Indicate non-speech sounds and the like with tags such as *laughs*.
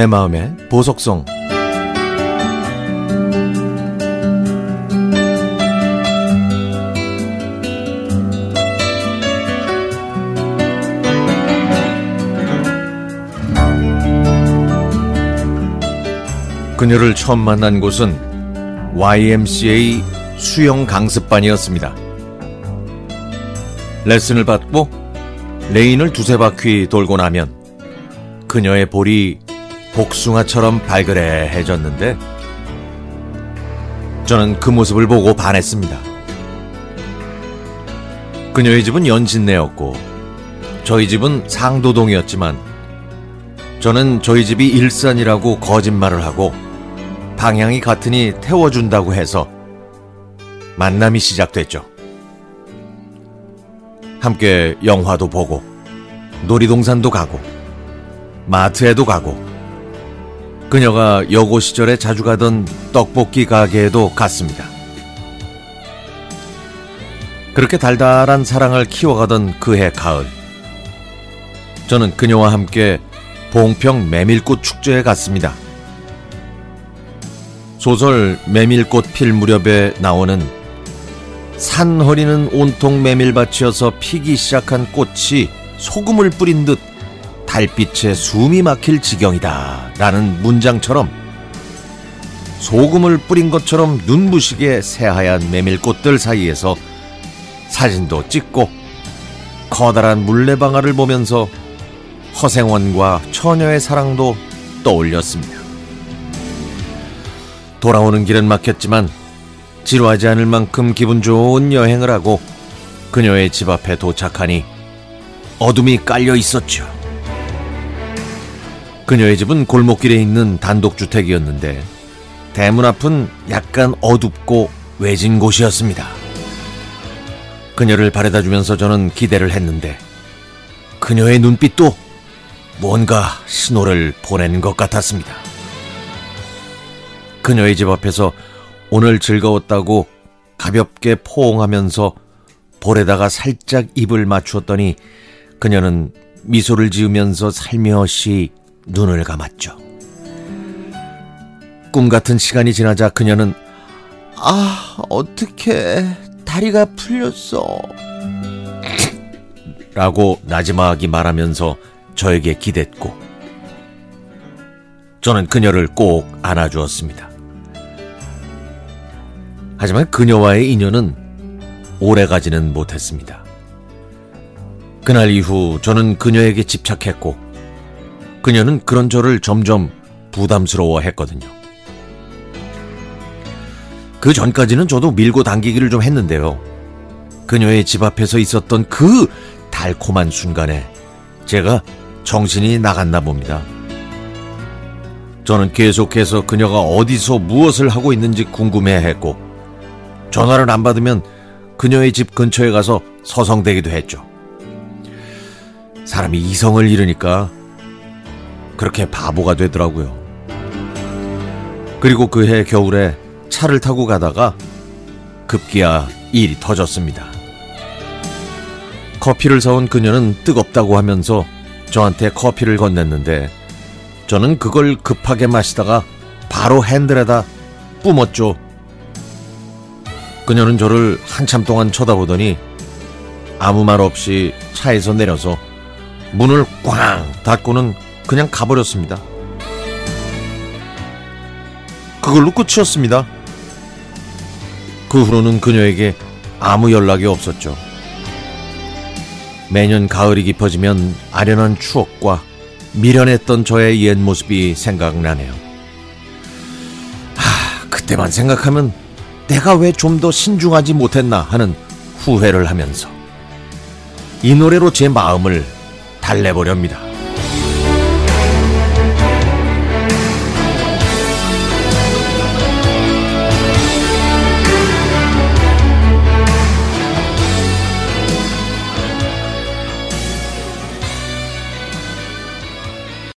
내 마음의 보석성 그녀를 처음 만난 곳은 YMCA 수영 강습반이었습니다. 레슨을 받고 레인을 두세 바퀴 돌고 나면 그녀의 볼이 복숭아처럼 발그레해졌는데 저는 그 모습을 보고 반했습니다. 그녀의 집은 연신내였고 저희 집은 상도동이었지만 저는 저희 집이 일산이라고 거짓말을 하고 방향이 같으니 태워준다고 해서 만남이 시작됐죠. 함께 영화도 보고 놀이동산도 가고 마트에도 가고 그녀가 여고 시절에 자주 가던 떡볶이 가게에도 갔습니다. 그렇게 달달한 사랑을 키워가던 그해 가을 저는 그녀와 함께 봉평 메밀꽃 축제에 갔습니다. 소설 메밀꽃 필 무렵에 나오는 산 허리는 온통 메밀밭이어서 피기 시작한 꽃이 소금을 뿌린 듯 달빛에 숨이 막힐 지경이다 라는 문장처럼 소금을 뿌린 것처럼 눈부시게 새하얀 메밀꽃들 사이에서 사진도 찍고 커다란 물레방아를 보면서 허생원과 처녀의 사랑도 떠올렸습니다. 돌아오는 길은 막혔지만 지루하지 않을 만큼 기분 좋은 여행을 하고 그녀의 집 앞에 도착하니 어둠이 깔려 있었죠. 그녀의 집은 골목길에 있는 단독주택이었는데 대문 앞은 약간 어둡고 외진 곳이었습니다. 그녀를 바래다 주면서 저는 기대를 했는데 그녀의 눈빛도 뭔가 신호를 보낸 것 같았습니다. 그녀의 집 앞에서 오늘 즐거웠다고 가볍게 포옹하면서 볼에다가 살짝 입을 맞추었더니 그녀는 미소를 지으면서 살며시 눈을 감았죠. 꿈 같은 시간이 지나자 그녀는 아, 어떻게 다리가 풀렸어. *laughs* 라고 나지막이 말하면서 저에게 기댔고 저는 그녀를 꼭 안아주었습니다. 하지만 그녀와의 인연은 오래가지는 못했습니다. 그날 이후 저는 그녀에게 집착했고 그녀는 그런 저를 점점 부담스러워 했거든요. 그 전까지는 저도 밀고 당기기를 좀 했는데요. 그녀의 집 앞에서 있었던 그 달콤한 순간에 제가 정신이 나갔나 봅니다. 저는 계속해서 그녀가 어디서 무엇을 하고 있는지 궁금해 했고, 전화를 안 받으면 그녀의 집 근처에 가서 서성대기도 했죠. 사람이 이성을 잃으니까 그렇게 바보가 되더라고요. 그리고 그 해 겨울에 차를 타고 가다가 급기야 일이 터졌습니다. 커피를 사온 그녀는 뜨겁다고 하면서 저한테 커피를 건넸는데 저는 그걸 급하게 마시다가 바로 핸들에다 뿜었죠. 그녀는 저를 한참 동안 쳐다보더니 아무 말 없이 차에서 내려서 문을 꽝 닫고는 그냥 가버렸습니다. 그걸로 끝이었습니다. 그 후로는 그녀에게 아무 연락이 없었죠. 매년 가을이 깊어지면 아련한 추억과 미련했던 저의 옛 모습이 생각나네요. 하, 그때만 생각하면 내가 왜 좀 더 신중하지 못했나 하는 후회를 하면서 이 노래로 제 마음을 달래보렵니다.